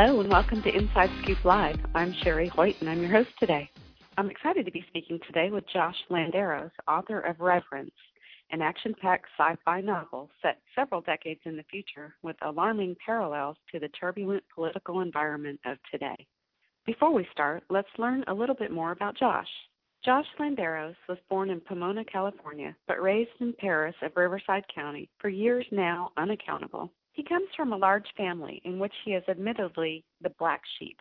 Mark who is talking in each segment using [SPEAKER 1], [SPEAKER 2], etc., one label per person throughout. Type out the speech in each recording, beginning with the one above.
[SPEAKER 1] Hello and welcome to Inside Scoop Live. I'm Sherry Hoyt and I'm your host today. I'm excited to be speaking today with Josh Landeros, author of Reverence, an action packed sci fi novel set several decades in the future with alarming parallels to the turbulent political environment of today. Before we start, let's learn a little bit more about Josh. Josh Landeros was born in Pomona, California, but raised in Perris of Riverside County, for years now unaccountable. He comes from a large family in which he is admittedly the black sheep.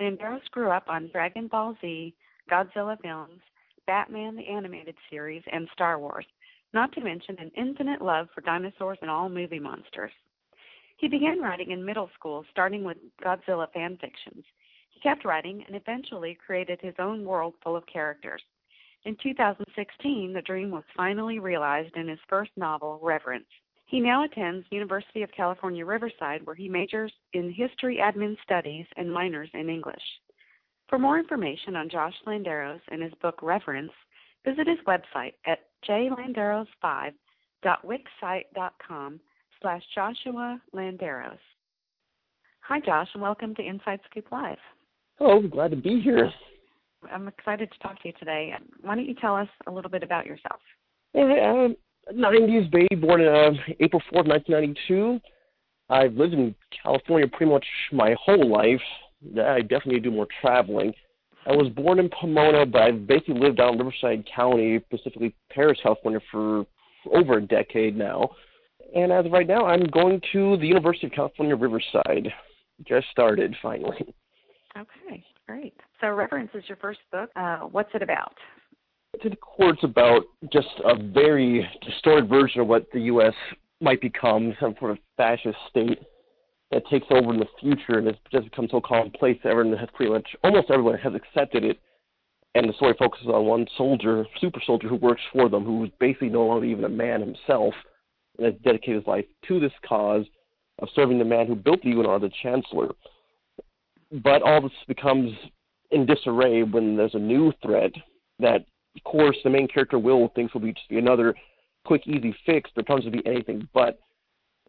[SPEAKER 1] Landeros grew up on Dragon Ball Z, Godzilla films, Batman the Animated Series, and Star Wars, not to mention an infinite love for dinosaurs and all movie monsters. He began writing in middle school, starting with Godzilla fan fictions He kept writing and eventually created his own world full of characters. In 2016, the dream was finally realized in his first novel, Reverence. He now attends University of California, Riverside, where he majors in history admin studies and minors in English. For more information on Josh Landeros and his book Reverence, visit his website at jlanderos5.wixsite.com slash Joshua Landeros. Hi, Josh, and welcome to Inside Scoop Live.
[SPEAKER 2] Hello, glad to be here.
[SPEAKER 1] I'm excited to talk to you today. Why don't you tell us a little bit about yourself?
[SPEAKER 2] A 90s baby born in uh, April 4th, 1992. I've lived in California pretty much my whole life. I definitely do more traveling. I was born in Pomona, but I've basically lived out in Riverside County, specifically Perris, California, for over a decade now. And as of right now, I'm going to the University of California, Riverside. Just started finally.
[SPEAKER 1] Okay, great. So, Reverence is your first book. Uh, what's it about?
[SPEAKER 2] To the courts about just a very distorted version of what the U.S. might become, some sort of fascist state that takes over in the future, and it's just become so commonplace that everyone has pretty much, almost everyone has accepted it. And the story focuses on one soldier, super soldier, who works for them, who is basically no longer even a man himself, and has dedicated his life to this cause of serving the man who built the UNR, the Chancellor but all this becomes in disarray when there's a new threat that, of course, the main character Will thinks will be just be another quick, easy fix, but turns to be anything but.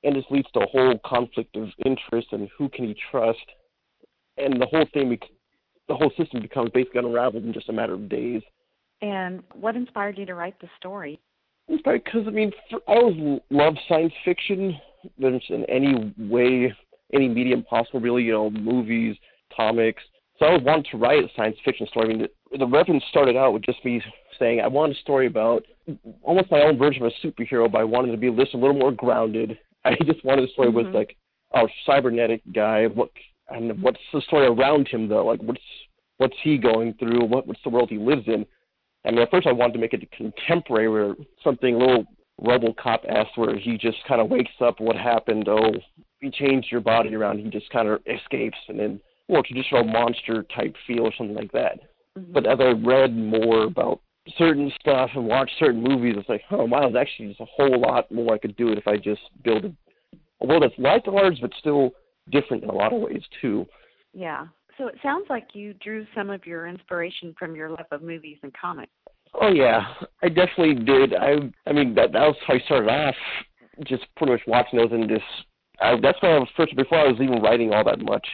[SPEAKER 2] And this leads to a whole conflict of interest and who can he trust, and the whole thing, the whole system becomes basically unraveled in just a matter of days.
[SPEAKER 1] And what inspired you to write the story?
[SPEAKER 2] Inspired because I mean, for, I always loved science fiction. There's in any way, any medium possible, really. You know, movies, comics. So I wanted to write a science fiction story. I mean, the, the Reverence started out with just me saying I wanted a story about almost my own version of a superhero, but I wanted to be just a little more grounded. I just wanted a story mm-hmm. with like a cybernetic guy. What and what's the story around him though? Like what's what's he going through? What what's the world he lives in? I mean, at first I wanted to make it contemporary, or something a little RoboCop esque, where he just kind of wakes up. What happened? Oh, he changed your body around. He just kind of escapes, and then more traditional monster type feel or something like that. Mm-hmm. But as I read more about certain stuff and watched certain movies, it's like, oh wow, there's actually just a whole lot more I could do it if I just build a, a world that's like ours but still different in a lot of ways too.
[SPEAKER 1] Yeah. So it sounds like you drew some of your inspiration from your love of movies and comics.
[SPEAKER 2] Oh yeah, I definitely did. I I mean that that was how I started off, just pretty much watching those and just I, that's when I was first before I was even writing all that much.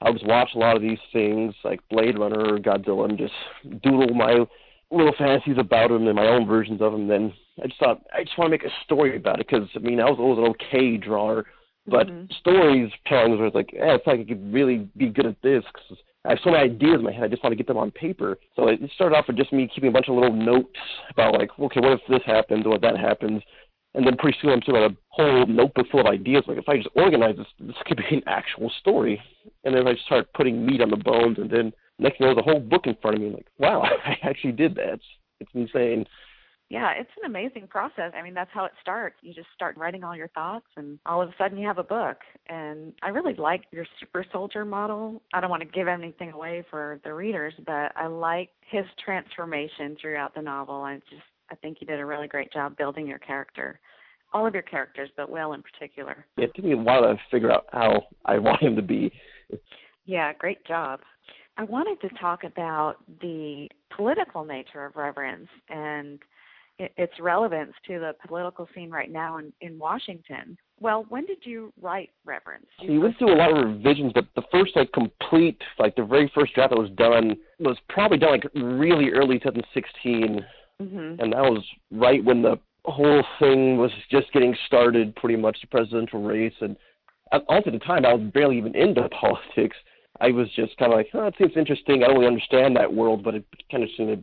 [SPEAKER 2] I was watch a lot of these things like Blade Runner or Godzilla and just doodle my little fantasies about them and my own versions of them. Then I just thought I just want to make a story about it because I mean I was always an okay drawer, but mm-hmm. stories telling was like, eh, it's like I could really be good at this because I have so many ideas in my head. I just want to get them on paper. So it started off with just me keeping a bunch of little notes about like, okay, what if this happens or what that happens, and then pretty soon I'm still got a whole notebook full of ideas. Like if I just organize this, this could be an actual story. And then I start putting meat on the bones, and then next thing you know, the whole book in front of me. Like, wow, I actually did that. It's, it's insane.
[SPEAKER 1] Yeah, it's an amazing process. I mean, that's how it starts. You just start writing all your thoughts, and all of a sudden you have a book. And I really like your super soldier model. I don't want to give anything away for the readers, but I like his transformation throughout the novel. I just I think you did a really great job building your character. All of your characters, but Will in particular.
[SPEAKER 2] Yeah, it took me a while to figure out how I want him to be.
[SPEAKER 1] Yeah, great job. I wanted to talk about the political nature of reverence and its relevance to the political scene right now in, in Washington. Well, when did you write Reverence?
[SPEAKER 2] You went through a lot of revisions, but the first like complete, like the very first draft that was done was probably done like really early 2016, mm-hmm. and that was right when the whole thing was just getting started, pretty much the presidential race. And also at the time, I was barely even into politics. I was just kind of like, oh, it seems interesting. I don't really understand that world, but it kind of seemed to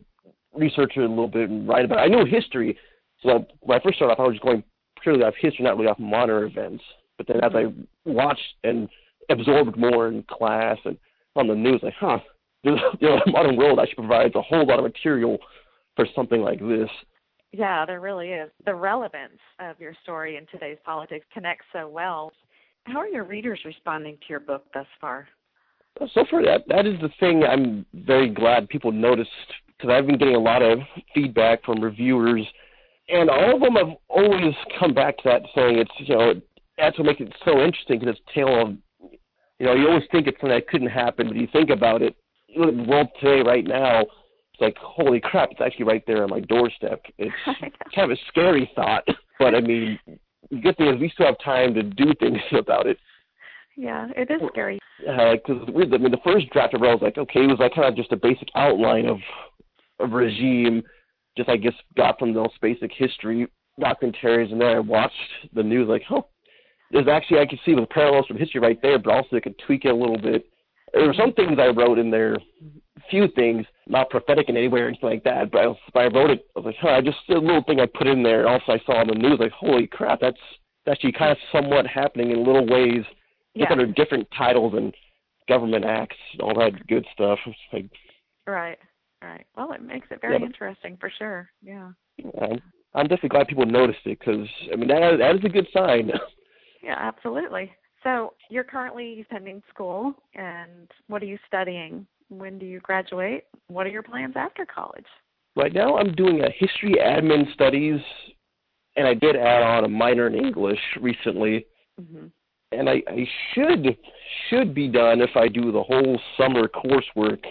[SPEAKER 2] research it a little bit and write about it. I knew history, so when I first started off, I was just going purely off history, not really off modern events. But then as I watched and absorbed more in class and on the news, like, huh, know, the modern world actually provides a whole lot of material for something like this.
[SPEAKER 1] Yeah, there really is. The relevance of your story in today's politics connects so well. How are your readers responding to your book thus far?
[SPEAKER 2] So far, that that is the thing I'm very glad people noticed because I've been getting a lot of feedback from reviewers, and all of them have always come back to that saying it's you know that's what makes it so interesting because it's tale of you know you always think it's something that couldn't happen, but you think about it, you the world today right now, like holy crap, it's actually right there on my doorstep. It's kind of a scary thought, but I mean, the good thing is we still have time to do things about it.
[SPEAKER 1] Yeah, it is scary.
[SPEAKER 2] Because uh, I mean, the first draft of it, I was like, okay, it was like kind of just a basic outline of regime, just I guess got from those basic history documentaries, and then I watched the news like, oh, there's actually I can see the parallels from history right there, but also I could tweak it a little bit. There were some things I wrote in there, few things, not prophetic in any way or anything like that, but I, but I wrote it. I was like, huh, just a little thing I put in there. Also, I saw on the news like, holy crap, that's that's actually kind of somewhat happening in little ways, yeah. under different titles and government acts, all that good stuff. Like,
[SPEAKER 1] right. Right. Well, it makes it very yeah, interesting for sure. Yeah.
[SPEAKER 2] I'm, I'm definitely glad people noticed it because I mean that that is a good sign.
[SPEAKER 1] yeah, absolutely. So you're currently attending school, and what are you studying? When do you graduate? What are your plans after college?
[SPEAKER 2] Right now, I'm doing a history admin studies, and I did add on a minor in English recently. Mm-hmm. And I, I should should be done if I do the whole summer coursework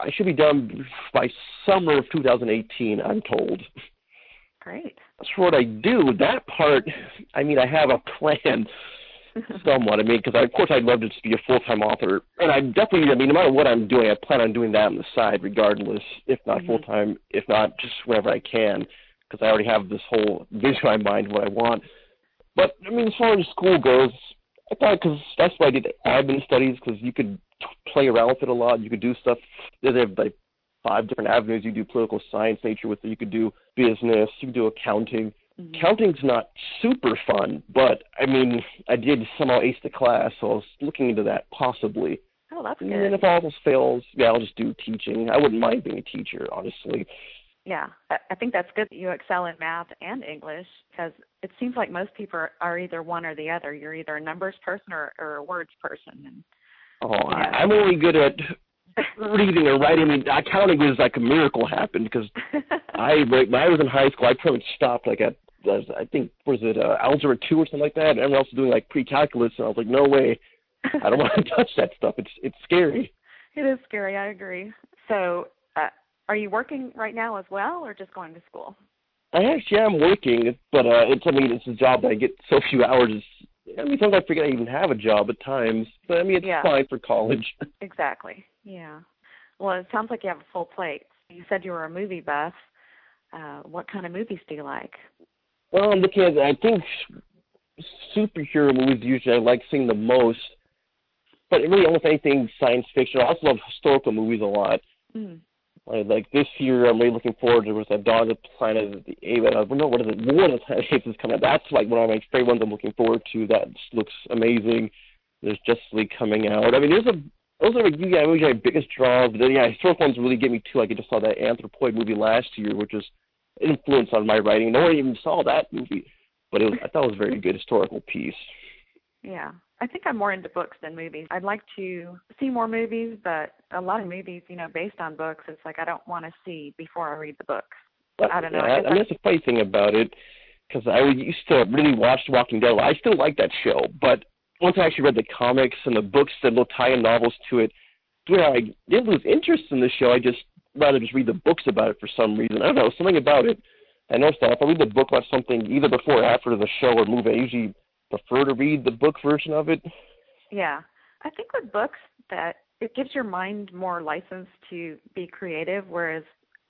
[SPEAKER 2] I should be done by summer of 2018. I'm told.
[SPEAKER 1] Great.
[SPEAKER 2] That's what I do. That part, I mean, I have a plan somewhat. I mean, because of course I'd love to just be a full time author, and I definitely, I mean, no matter what I'm doing, I plan on doing that on the side, regardless, if not mm-hmm. full time, if not just whenever I can, because I already have this whole vision in my mind what I want. But I mean, as far as school goes, I thought because that's why I did admin studies because you could play around with it a lot. You could do stuff. They have like five different avenues. You do political science nature with it. You could do business. You could do accounting. Mm-hmm. Counting's not super fun, but I mean, I did somehow ace the class, so I was looking into that possibly.
[SPEAKER 1] Oh, that's
[SPEAKER 2] good.
[SPEAKER 1] And
[SPEAKER 2] then if all else fails, yeah, I'll just do teaching. I wouldn't mind being a teacher, honestly.
[SPEAKER 1] Yeah, I think that's good that you excel in math and English because it seems like most people are either one or the other. You're either a numbers person or, or a words person. And
[SPEAKER 2] Oh, I, I'm only good at reading or writing. I mean, accounting was like a miracle happened because I when I was in high school, I pretty much stopped like at I think was it uh, algebra two or something like that. And everyone else was doing like pre-calculus, and I was like, no way, I don't want to touch that stuff. It's it's scary.
[SPEAKER 1] It is scary. I agree. So, uh, are you working right now as well, or just going to school?
[SPEAKER 2] I actually am working, but uh, it's I mean it's a job that I get so few hours I mean, sometimes I forget I even have a job at times, but I mean, it's
[SPEAKER 1] yeah.
[SPEAKER 2] fine for college.
[SPEAKER 1] exactly. Yeah. Well, it sounds like you have a full plate. You said you were a movie buff. Uh, what kind of movies do you like?
[SPEAKER 2] Well, I'm looking at. I think superhero movies usually I like seeing the most, but really almost anything science fiction. I also love historical movies a lot. Mm. Like, like this year, I'm really looking forward to was that Dawn of the Planet of the Apes. I don't know what is it. War of the Planet of the Apes is coming. That's like one of my favorite ones. I'm looking forward to. That looks amazing. There's Justice League coming out. I mean, there's a those are like yeah, my biggest draws. But then, yeah, historical ones really get me too. Like I just saw that Anthropoid movie last year, which was influence on my writing. No one even saw that movie, but it was I thought it was a very good historical piece.
[SPEAKER 1] Yeah, I think I'm more into books than movies. I'd like to see more movies, but a lot of movies, you know, based on books, it's like I don't want to see before I read the books.
[SPEAKER 2] But,
[SPEAKER 1] I don't know.
[SPEAKER 2] Yeah, I, I mean, that's the funny thing about it, because I used to really watch Walking Dead. I still like that show, but once I actually read the comics and the books, the little tie-in novels to it, yeah, I didn't lose interest in the show. I just rather just read the books about it for some reason. I don't know, something about it. I noticed that if I read the book about something either before or after the show or movie, I usually prefer to read the book version of it.
[SPEAKER 3] Yeah, I think with books that it gives your mind more license to be creative, whereas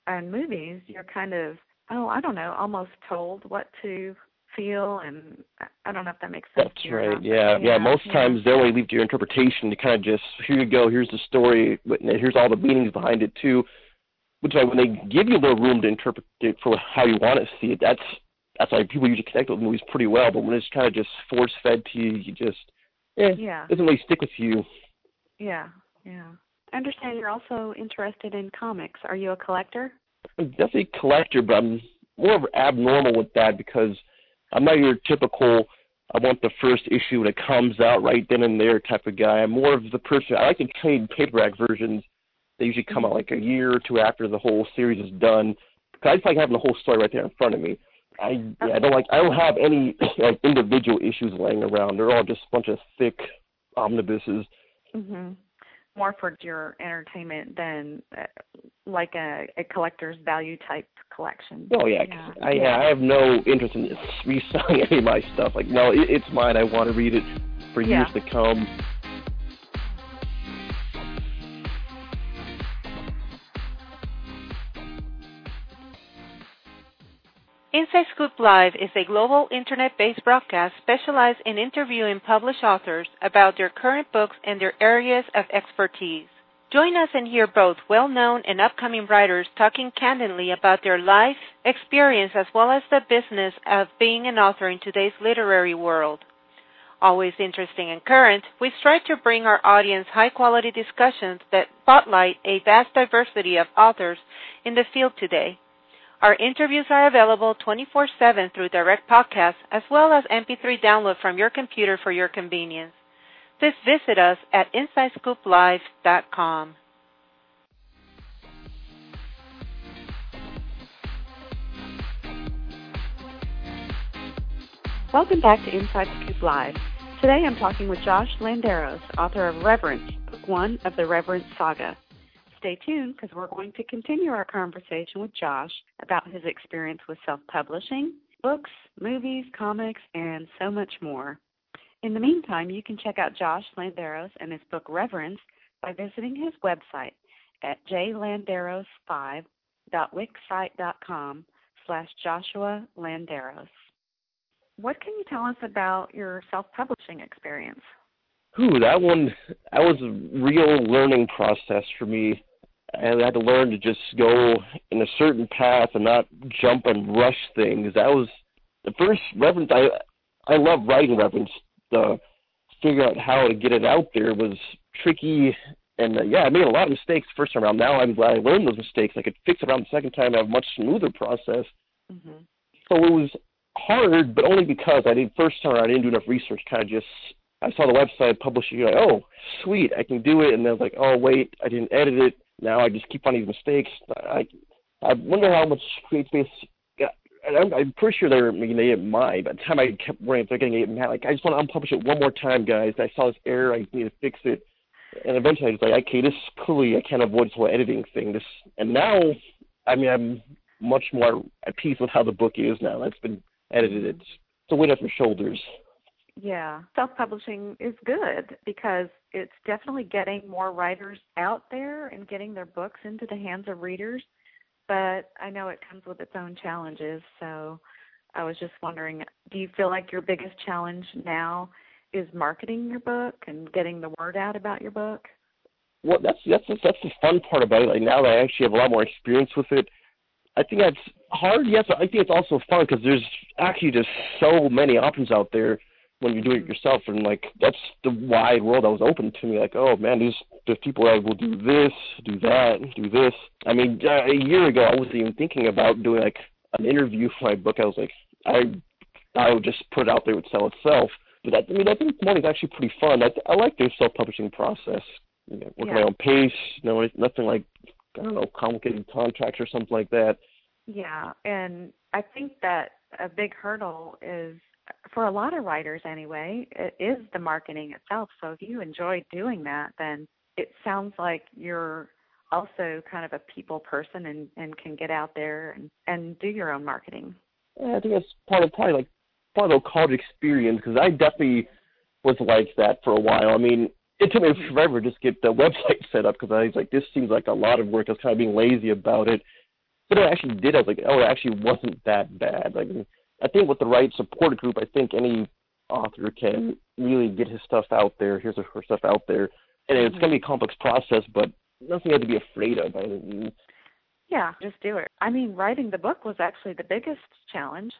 [SPEAKER 3] in movies you're kind of oh I don't know almost told what to feel and I don't know if that makes sense.
[SPEAKER 2] That's right. Yeah, yeah, yeah. Most yeah. times they only leave to your interpretation to kind of just here you go, here's the story, but here's all the meanings behind it too. Which is why when they give you a little room to interpret it for how you want to see it, that's that's why people usually connect with movies pretty well. But when it's kind of just force fed to you, you just eh, yeah, it doesn't really stick with you.
[SPEAKER 3] Yeah, yeah. I understand you're also interested in comics. Are you a collector?
[SPEAKER 2] I'm definitely a collector, but I'm more of abnormal with that because I'm not your typical I want the first issue when it comes out right then and there type of guy. I'm more of the person I like to trade paperback versions. They usually come out like a year or two after the whole series is done. Cause I just like having the whole story right there in front of me. I yeah, I don't like I don't have any like individual issues laying around. They're all just a bunch of thick omnibuses.
[SPEAKER 3] Mhm more for your entertainment than uh, like a, a collector's value type collection.
[SPEAKER 2] Oh yeah, yeah. I yeah. I have no interest in reselling any of my stuff. Like no, it, it's mine. I want to read it for yeah. years to come.
[SPEAKER 4] Inside Scoop Live is a global internet-based broadcast specialized in interviewing published authors about their current books and their areas of expertise. Join us and hear both well-known and upcoming writers talking candidly about their life, experience, as well as the business of being an author in today's literary world. Always interesting and current, we strive to bring our audience high-quality discussions that spotlight a vast diversity of authors in the field today. Our interviews are available 24 7 through direct podcast as well as MP3 download from your computer for your convenience. Please visit us at InsideScoopLive.com.
[SPEAKER 1] Welcome back to Inside Scoop Live. Today I'm talking with Josh Landeros, author of Reverence, Book One of the Reverence Saga stay tuned because we're going to continue our conversation with Josh about his experience with self publishing, books, movies, comics, and so much more. In the meantime, you can check out Josh Landeros and his book Reverence by visiting his website at jlanderos5.wixsite.com slash Joshua Landeros. What can you tell us about your self-publishing experience?
[SPEAKER 2] Ooh, that one that was a real learning process for me and I had to learn to just go in a certain path and not jump and rush things. That was the first Reverence. I I love writing Reverence. The figure out how to get it out there was tricky, and uh, yeah, I made a lot of mistakes the first time around. Now I'm glad I learned those mistakes. I could fix it around the second time. I have a much smoother process. Mm-hmm. So it was hard, but only because I didn't first time I didn't do enough research. Kind of just I saw the website publishing. Like, oh, sweet, I can do it. And then I was like, oh wait, I didn't edit it now I just keep finding these mistakes. I I wonder how much CreateSpace. I'm, I'm pretty sure they're making it mine. By the time I kept worrying, they're getting it mad. Like I just want to unpublish it one more time, guys. I saw this error. I need to fix it. And eventually I was like, okay, this clearly I can't avoid this whole editing thing. This and now, I mean, I'm much more at peace with how the book is now. That's been edited. It's, it's a weight off your shoulders.
[SPEAKER 3] Yeah, self publishing is good because it's definitely getting more writers out there and getting their books into the hands of readers. But I know it comes with its own challenges. So I was just wondering do you feel like your biggest challenge now is marketing your book and getting the word out about your book?
[SPEAKER 2] Well, that's that's that's the fun part about it. Like now that I actually have a lot more experience with it, I think that's hard. Yes, I think it's also fun because there's actually just so many options out there when you do it yourself and like that's the wide world that was open to me. Like oh man these there's people that will do this do that do this. I mean a year ago i wasn't even thinking about doing like an interview for my book. I was like i i would just put it out there it would sell itself. But that, i mean i think is actually pretty fun. I i like the self publishing process you know, work yeah. my own pace know nothing like i don't know complicated contracts or something like that.
[SPEAKER 3] Yeah and i think that a big hurdle is for a lot of writers anyway, it is the marketing itself. So if you enjoy doing that, then it sounds like you're
[SPEAKER 1] also kind of a people person and and can get out there and and do your own marketing.
[SPEAKER 2] Yeah, I think that's part of probably like part of the college experience because I definitely was like that for a while. I mean, it took me forever to just get the website set up because I was like, this seems like a lot of work. I was kind of being lazy about it. But I actually did. I was like, oh, it actually wasn't that bad. Like, I think with the right support group, I think any author can really get his stuff out there. Here's her stuff out there, and it's going to be a complex process, but nothing you have to be afraid of. I mean,
[SPEAKER 1] yeah, just do it. I mean, writing the book was actually the biggest challenge.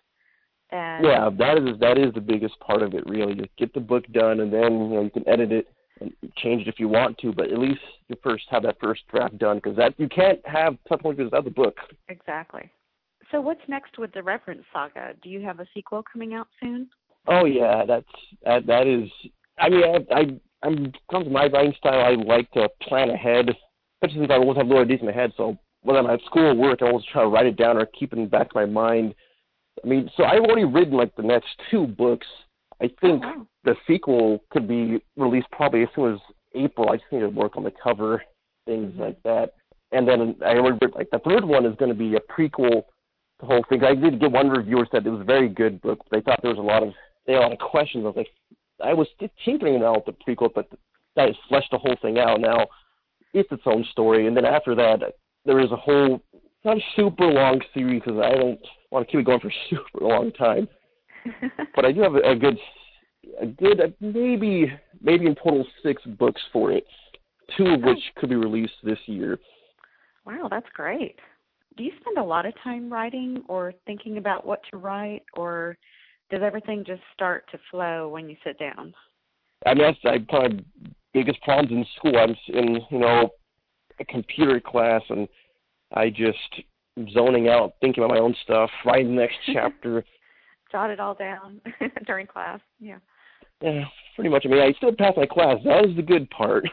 [SPEAKER 1] And
[SPEAKER 2] yeah, that is that is the biggest part of it. Really, just get the book done, and then you know you can edit it and change it if you want to. But at least you first have that first draft done because that you can't have tough points without the book.
[SPEAKER 1] Exactly. So what's next with the Reverence saga? Do you have a sequel coming out soon?
[SPEAKER 2] Oh yeah, that's that that is. I mean, I, I I'm comes to my writing style. I like to plan ahead, especially since I always have little ideas in my head. So when I'm at school or work, I always try to write it down or keep it in the back of my mind. I mean, so I've already written like the next two books. I think oh, wow. the sequel could be released probably as soon as April. I just need to work on the cover, things mm-hmm. like that. And then I already like the third one is going to be a prequel. The whole thing. I did get one reviewer said it was a very good book. They thought there was a lot of they had a lot of questions. I was like, I was tinkering now with the prequel, but that has fleshed the whole thing out. Now it's its own story, and then after that, there is a whole not a super long series because I don't want to keep it going for a super long time. but I do have a, a good, a good uh, maybe maybe in total six books for it, two of which could be released this year.
[SPEAKER 1] Wow, that's great. Do you spend a lot of time writing or thinking about what to write, or does everything just start to flow when you sit down?
[SPEAKER 2] I mean, that's I probably biggest problems in school. I'm in you know a computer class and I just zoning out, thinking about my own stuff, writing the next chapter.
[SPEAKER 1] Jot it all down during class. Yeah.
[SPEAKER 2] Yeah, pretty much. I mean, I still pass my class. That is the good part.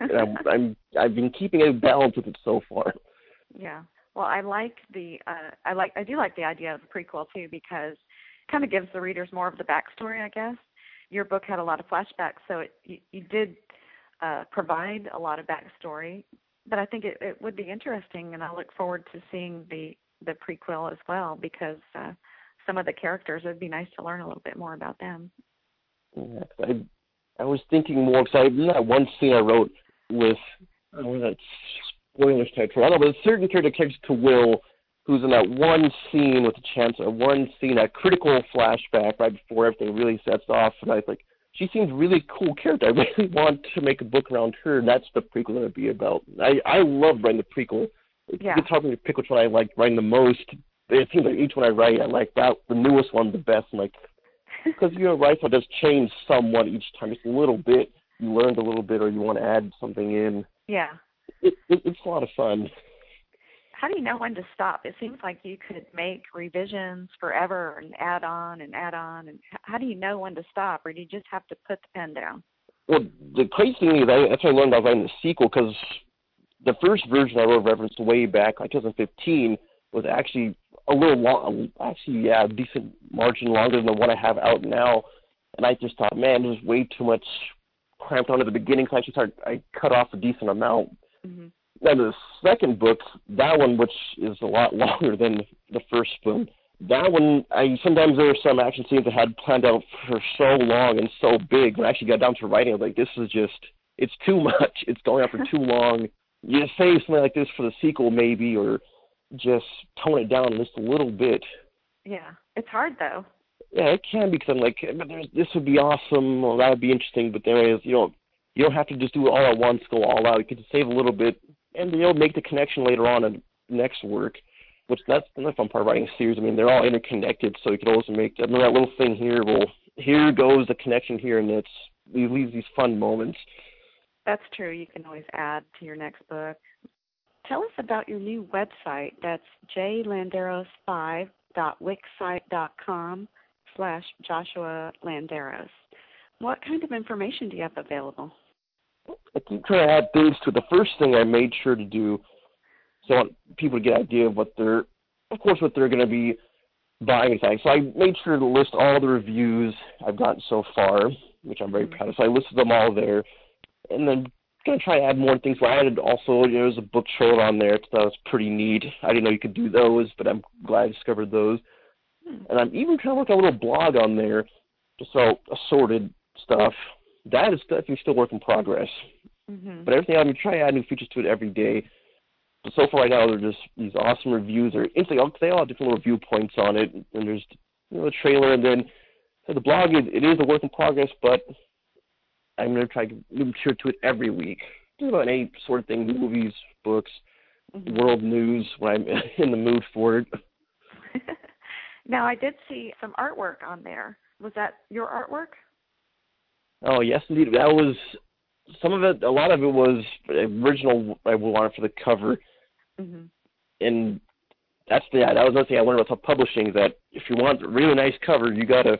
[SPEAKER 2] I'm, I'm I've been keeping a balance with it so far.
[SPEAKER 1] Yeah. Well, I like the uh I like I do like the idea of the prequel too because it kind of gives the readers more of the backstory, I guess. Your book had a lot of flashbacks, so it you, you did uh provide a lot of backstory but I think it, it would be interesting, and I look forward to seeing the the prequel as well because uh, some of the characters it would be nice to learn a little bit more about them.
[SPEAKER 2] Yeah, I I was thinking more because I that one scene I wrote with I know that spoilers type. I don't know, but a certain character connects to Will, who's in that one scene with the chance of one scene, that critical flashback right before everything really sets off, and I was like, she seems really cool character. I really want to make a book around her, and that's the prequel going to be about. I I love writing the prequel.
[SPEAKER 1] Yeah.
[SPEAKER 2] It's hard to pick which one I like writing the most. It seems like each one I write, I like that the newest one the best. I'm like, because you know, rifle does change somewhat each time, just a little bit. You learned a little bit, or you want to add something in.
[SPEAKER 1] Yeah.
[SPEAKER 2] It, it it's a lot of fun
[SPEAKER 1] how do you know when to stop? It seems like you could make revisions forever and add on and add on. And how do you know when to stop, or do you just have to put the pen down?
[SPEAKER 2] Well, the crazy thing is, I, that's what I learned about writing the sequel because the first version I wrote referenced way back, like 2015, was actually a little long. Actually, yeah, a decent margin longer than the one I have out now. And I just thought, man, there's way too much cramped on at the beginning. So I actually started, I cut off a decent amount.
[SPEAKER 1] Mm-hmm.
[SPEAKER 2] Now the second book, that one, which is a lot longer than the first one, that one, I sometimes there were some action scenes I had planned out for so long and so big. When I actually got down to writing, I was like, this is just, it's too much. It's going on for too long. You save something like this for the sequel, maybe, or just tone it down just a little bit.
[SPEAKER 1] Yeah, it's hard though.
[SPEAKER 2] Yeah, it can because I'm like, but there's, this would be awesome, or that would be interesting. But there is, you know, you don't have to just do it all at once, go all out. You can save a little bit and you'll make the connection later on in next work. Which that's the fun part of writing a series. I mean, they're all interconnected, so you can always make I mean, that little thing here. Well, here goes the connection here, and it's it leaves these fun moments.
[SPEAKER 1] That's true. You can always add to your next book. Tell us about your new website. That's jlanderos5.wixsite.com slash Joshua Landeros. What kind of information do you have available?
[SPEAKER 2] I keep trying to add things to it. The first thing I made sure to do, so I want people to get an idea of what they're, of course, what they're going to be buying and things. So I made sure to list all the reviews I've gotten so far, which I'm very mm-hmm. proud of. So I listed them all there, and then gonna try to add more things. I added also you know, there's a book trailer on there that was pretty neat. I didn't know you could do those, but I'm glad I discovered those. Hmm. And I'm even trying to work a little blog on there, just so assorted stuff. That is definitely still work in progress. Mm-hmm. But everything I'm trying to try to add new features to it every day. But so far right now, they're just these awesome reviews. They're interesting. They all have different little viewpoints on it. And there's you know the trailer, and then the blog. It, it is a work in progress, but I'm going to try to make sure to it every week. Just about any sort of thing, movies, books, mm-hmm. world news when I'm in the mood for it.
[SPEAKER 1] now, I did see some artwork on there. Was that your artwork?
[SPEAKER 2] Oh yes, indeed. That was some of it. A lot of it was original. I wanted for the cover, mm-hmm. and that's the that was another thing I learned about publishing. That if you want a really nice cover, you gotta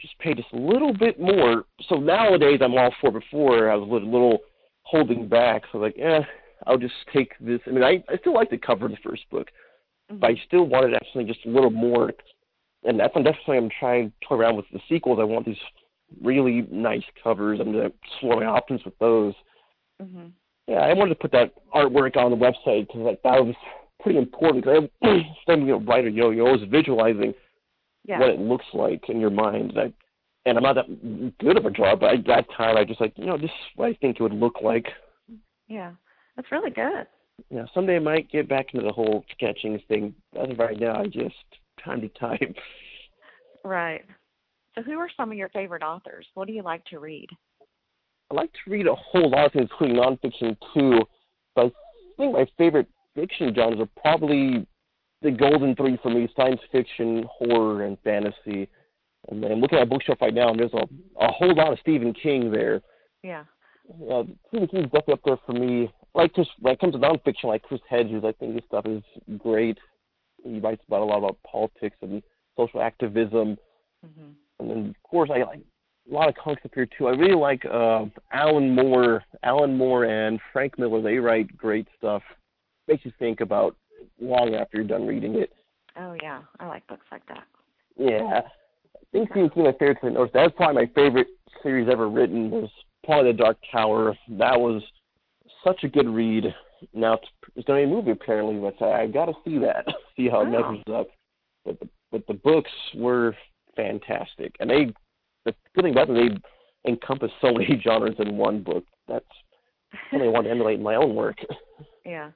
[SPEAKER 2] just pay just a little bit more. So nowadays I'm all for. Before I was a little holding back. So like, eh, I'll just take this. I mean, I I still like the cover of the first book, mm-hmm. but I still wanted actually just a little more. And that's definitely I'm trying to toy around with the sequels. I want these really nice covers. I'm going to explore my options with those. Mm-hmm. Yeah, I wanted to put that artwork on the website because like, that was pretty important. Because writer, you know, you're always visualizing yeah. what it looks like in your mind. I, and I'm not that good of a drawer, but at that time I just like, you know, this is what I think it would look like.
[SPEAKER 1] Yeah, that's really good.
[SPEAKER 2] Yeah, someday I might get back into the whole sketching thing. As of right now, I just time to time.
[SPEAKER 1] Right. So, who are some of your favorite authors? What do you like to read?
[SPEAKER 2] I like to read a whole lot of things, including nonfiction too. But I think my favorite fiction genres are probably the golden three for me: science fiction, horror, and fantasy. And then looking at a bookshelf right now, and there's a a whole lot of Stephen King there.
[SPEAKER 1] Yeah.
[SPEAKER 2] Uh, Stephen King's definitely up there for me. Like just when it comes to nonfiction, like Chris Hedges, I think his stuff is great. He writes about a lot about politics and social activism. Mm-hmm. And then of course I like a lot of comics up here too. I really like uh, Alan Moore. Alan Moore and Frank Miller. They write great stuff. Makes you think about long after you're done reading it.
[SPEAKER 1] Oh yeah, I like books like that.
[SPEAKER 2] Yeah, I think Stephen King my favorite. That was probably my favorite series ever written. Was probably The Dark Tower. That was such a good read. Now it's, it's going to be a movie apparently, but I, I got to see that, see how it measures up. But the, but the books were fantastic, and they the good thing about them they encompass so many genres in one book. That's something I want to emulate in my own work.
[SPEAKER 1] Yeah.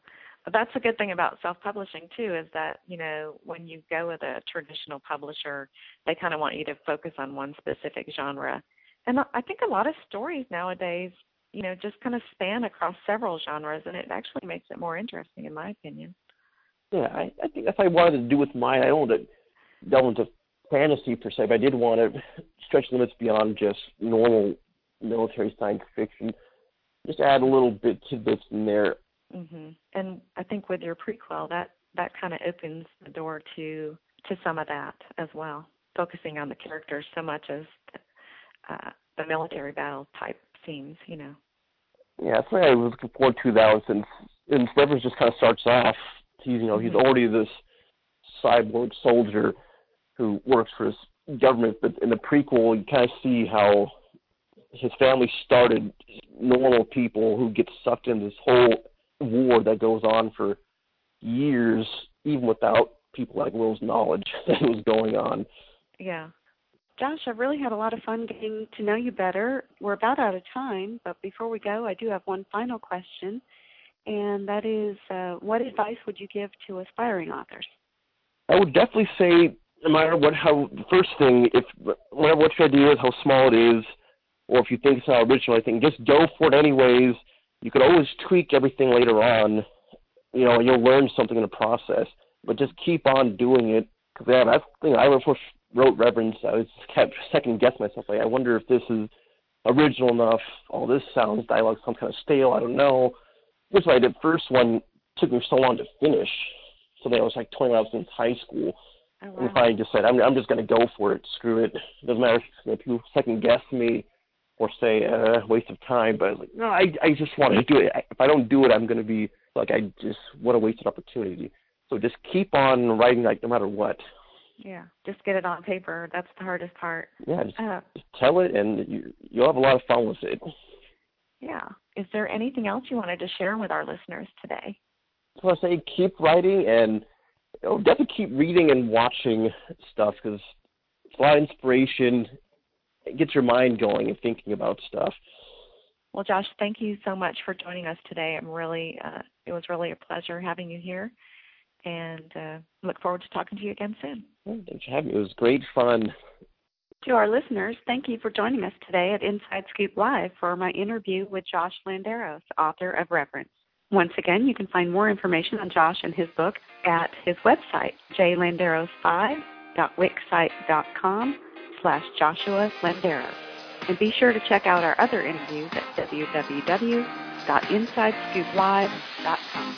[SPEAKER 1] That's a good thing about self-publishing too, is that you know when you go with a traditional publisher, they kind of want you to focus on one specific genre, and I think a lot of stories nowadays, you know, just kind of span across several genres, and it actually makes it more interesting, in my opinion.
[SPEAKER 2] Yeah, I, I think that's what I wanted to do with mine. I don't want to delve into fantasy per se, but I did want to stretch limits beyond just normal military science fiction. Just add a little bit tidbits in there.
[SPEAKER 1] hmm And I think with your prequel, that that kind of opens the door to to some of that as well, focusing on the characters so much as uh, the military battle type scenes. You know.
[SPEAKER 2] Yeah, I think I was looking forward to that since and just kind of starts off. He's you know mm-hmm. he's already this cyborg soldier who works for his government. But in the prequel, you kind of see how his family started normal people who get sucked into this whole war that goes on for years, even without people like Will's knowledge that it was going on.
[SPEAKER 1] Yeah. Josh, I've really had a lot of fun getting to know you better. We're about out of time, but before we go, I do have one final question, and that is uh, what advice would you give to aspiring authors?
[SPEAKER 2] I would definitely say no matter what how first thing if whatever what your idea is how small it is or if you think it's not original I think just go for it anyways. You could always tweak everything later on you know you'll learn something in the process. But just keep on doing it because yeah that's the thing. I first wrote Reverence. I was kept second guessing myself like I wonder if this is original enough. All this sounds dialogue some kind of stale. I don't know. Which why I did first one took me so long to finish. So that I was like 20 hours since high school Oh, wow. If I just said, I'm, I'm just going to go for it, screw it. It doesn't matter if you second guess me or say, uh, waste of time. But like, no, I, I just want to do it. If I don't do it, I'm going to be like, I just, what a wasted opportunity. So just keep on writing, like, no matter what.
[SPEAKER 1] Yeah, just get it on paper. That's the hardest part.
[SPEAKER 2] Yeah, just, uh, just tell it, and you you'll have a lot of fun with it.
[SPEAKER 1] Yeah,
[SPEAKER 3] is there anything else you wanted to share with our listeners today?
[SPEAKER 2] So I say keep writing and you know, definitely keep reading and watching stuff because it's a lot of inspiration. It gets your mind going and thinking about stuff.
[SPEAKER 3] Well, Josh, thank you so much for joining us today. I'm really, uh, it was really a pleasure having you here, and uh, look forward to talking to you again soon.
[SPEAKER 2] thanks for having me. It was great fun.
[SPEAKER 1] To our listeners, thank you for joining us today at Inside Scoop Live for my interview with Josh Landeros, author of Reverence. Once again, you can find more information on Josh and his book at his website, jlanderos5.wixsite.com slash Joshua Landeros. And be sure to check out our other interviews at www.insidescooplive.com.